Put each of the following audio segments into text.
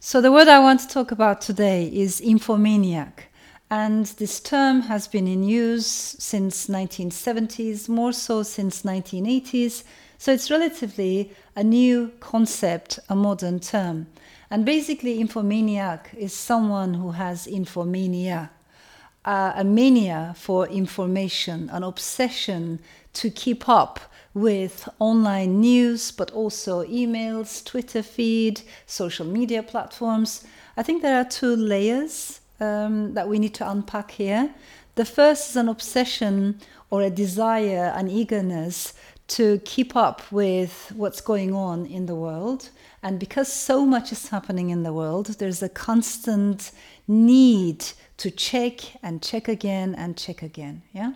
So, the word I want to talk about today is infomaniac. And this term has been in use since 1970s, more so since 1980s. So it's relatively a new concept, a modern term. And basically, infomaniac is someone who has infomania, uh, a mania for information, an obsession to keep up with online news, but also emails, Twitter feed, social media platforms. I think there are two layers um, that we need to unpack here. The first is an obsession or a desire, an eagerness to keep up with what's going on in the world. And because so much is happening in the world, there's a constant need to check and check again and check again. Yeah.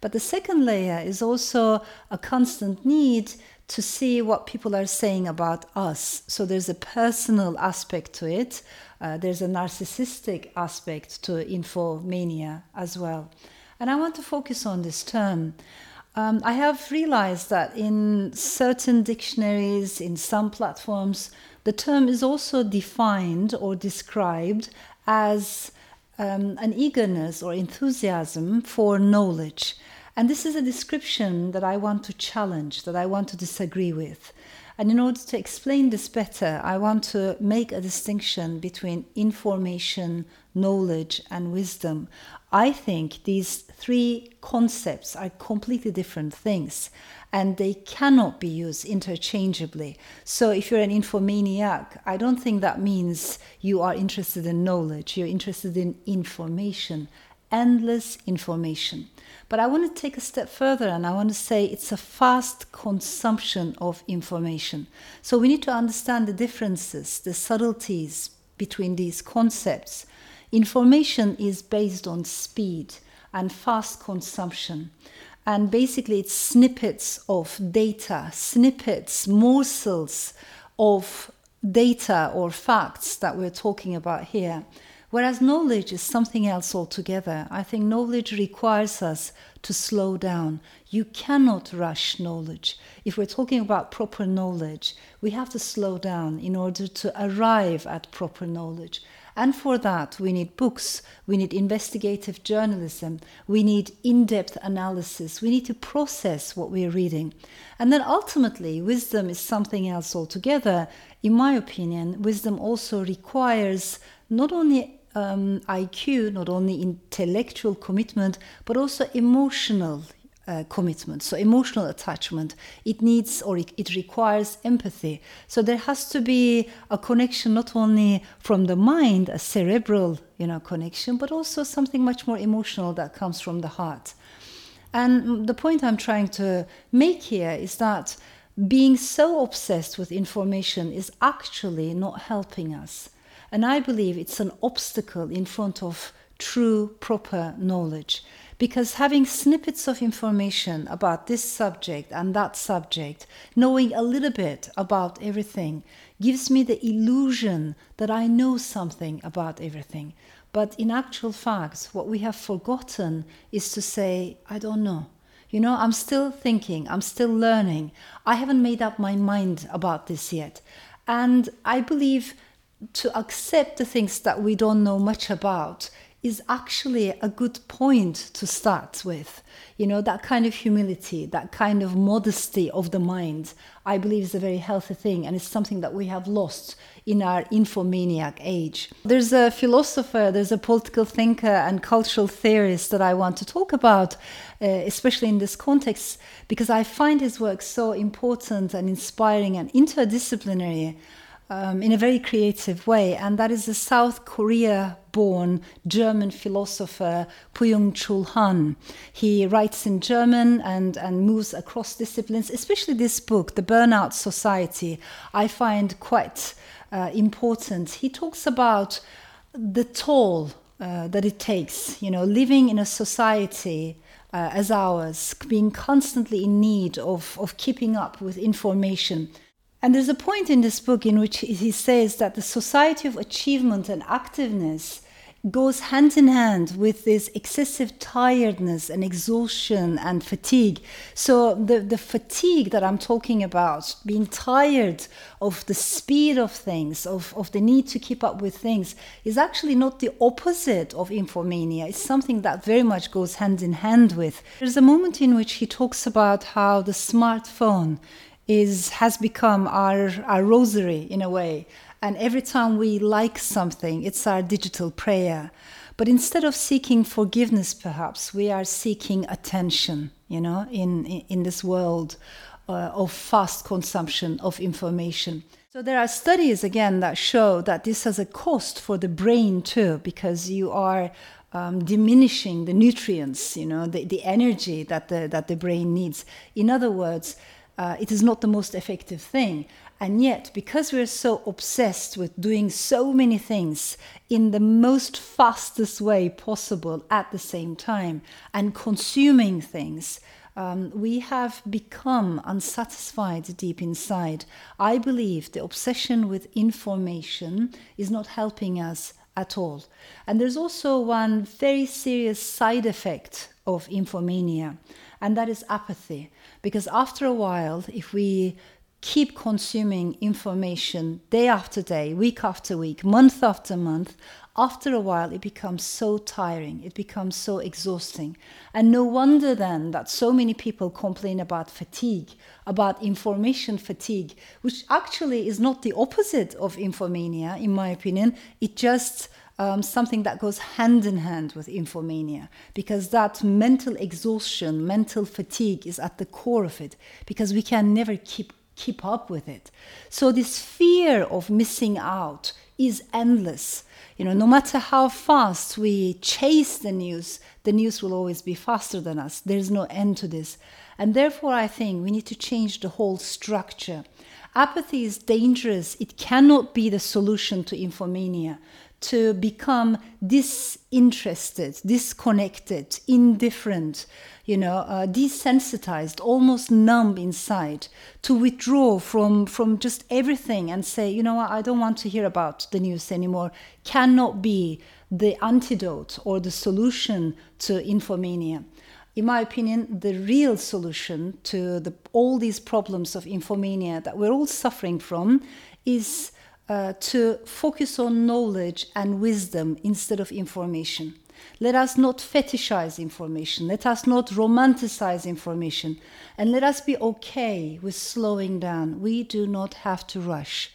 But the second layer is also a constant need to see what people are saying about us. So there's a personal aspect to it. Uh, there's a narcissistic aspect to infomania as well. And I want to focus on this term. Um, I have realized that in certain dictionaries, in some platforms, the term is also defined or described as um, an eagerness or enthusiasm for knowledge. And this is a description that I want to challenge, that I want to disagree with. And in order to explain this better, I want to make a distinction between information, knowledge, and wisdom. I think these three concepts are completely different things and they cannot be used interchangeably. So, if you're an infomaniac, I don't think that means you are interested in knowledge, you're interested in information, endless information. But I want to take a step further and I want to say it's a fast consumption of information. So we need to understand the differences, the subtleties between these concepts. Information is based on speed and fast consumption. And basically, it's snippets of data, snippets, morsels of data or facts that we're talking about here. Whereas knowledge is something else altogether. I think knowledge requires us to slow down. You cannot rush knowledge. If we're talking about proper knowledge, we have to slow down in order to arrive at proper knowledge. And for that, we need books, we need investigative journalism, we need in depth analysis, we need to process what we're reading. And then ultimately, wisdom is something else altogether. In my opinion, wisdom also requires not only um, IQ, not only intellectual commitment, but also emotional uh, commitment, so emotional attachment. It needs or it, it, requires empathy. So there has to be a connection not only from the mind, a cerebral you know connection, but also something much more emotional that comes from the heart. And the point I'm trying to make here is that being so obsessed with information is actually not helping us. And I believe it's an obstacle in front of true, proper knowledge. Because having snippets of information about this subject and that subject, knowing a little bit about everything, gives me the illusion that I know something about everything. But in actual fact, what we have forgotten is to say, I don't know. You know, I'm still thinking, I'm still learning. I haven't made up my mind about this yet. And I believe to accept the things that we don't know much about is actually a good point to start with. You know, that kind of humility, that kind of modesty of the mind, I believe is a very healthy thing. And it's something that we have lost in our infomaniac age. There's a philosopher, there's a political thinker and cultural theorist that I want to talk about, uh, especially in this context, because I find his work so important and inspiring and interdisciplinary um, in a very creative way, and that is the South Korea born German philosopher Byung Chul Han. He writes in German and, and moves across disciplines, especially this book, The Burnout Society, I find quite uh, important. He talks about the toll uh, that it takes, you know, living in a society. Uh, as ours, being constantly in need of, of keeping up with information, and there's a point in this book in which he says that the society of achievement and activeness goes hand in hand with this excessive tiredness and exhaustion and fatigue. So, the, the fatigue that I'm talking about, being tired of the speed of things, of, of the need to keep up with things, is actually not the opposite of infomania. It's something that very much goes hand in hand with. There's a moment in which he talks about how the smartphone is has become our, our rosary in a way and every time we like something, it's our digital prayer. But instead of seeking forgiveness, perhaps, we are seeking attention, you know, in, in this world uh, of fast consumption of information. So there are studies, again, that show that this has a cost for the brain too, because you are um, diminishing the nutrients, you know, the, the energy that the, that the brain needs. In other words, uh, it is not the most effective thing. And yet, because we're so obsessed with doing so many things in the most fastest way possible at the same time and consuming things, um, we have become unsatisfied deep inside. I believe the obsession with information is not helping us at all. And there's also one very serious side effect of infomania, and that is apathy. Because after a while, if we keep consuming information day after day, week after week, month after month, after a while it becomes so tiring, it becomes so exhausting. And no wonder then that so many people complain about fatigue, about information fatigue, which actually is not the opposite of infomania, in my opinion. It just um, something that goes hand in hand with infomania because that mental exhaustion, mental fatigue is at the core of it because we can never keep keep up with it. So this fear of missing out is endless. You know, no matter how fast we chase the news, the news will always be faster than us. There's no end to this. And therefore, I think we need to change the whole structure. Apathy is dangerous. It cannot be the solution to infomania to become disinterested, disconnected, indifferent, you know, uh, desensitized, almost numb inside, to withdraw from, from just everything and say, you know I don't want to hear about the news anymore, cannot be the antidote or the solution to infomania. In my opinion, the real solution to the, all these problems of infomania that we're all suffering from is uh, to focus on knowledge and wisdom instead of information. Let us not fetishize information. Let us not romanticize information. And let us be okay with slowing down. We do not have to rush.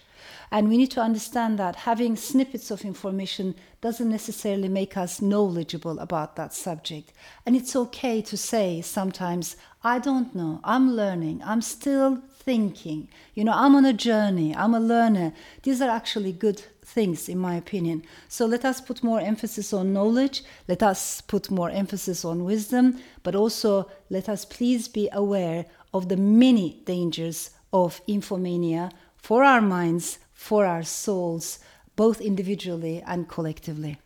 And we need to understand that having snippets of information doesn't necessarily make us knowledgeable about that subject. And it's okay to say sometimes, I don't know, I'm learning, I'm still thinking, you know, I'm on a journey, I'm a learner. These are actually good things, in my opinion. So let us put more emphasis on knowledge, let us put more emphasis on wisdom, but also let us please be aware of the many dangers of infomania for our minds, for our souls, both individually and collectively.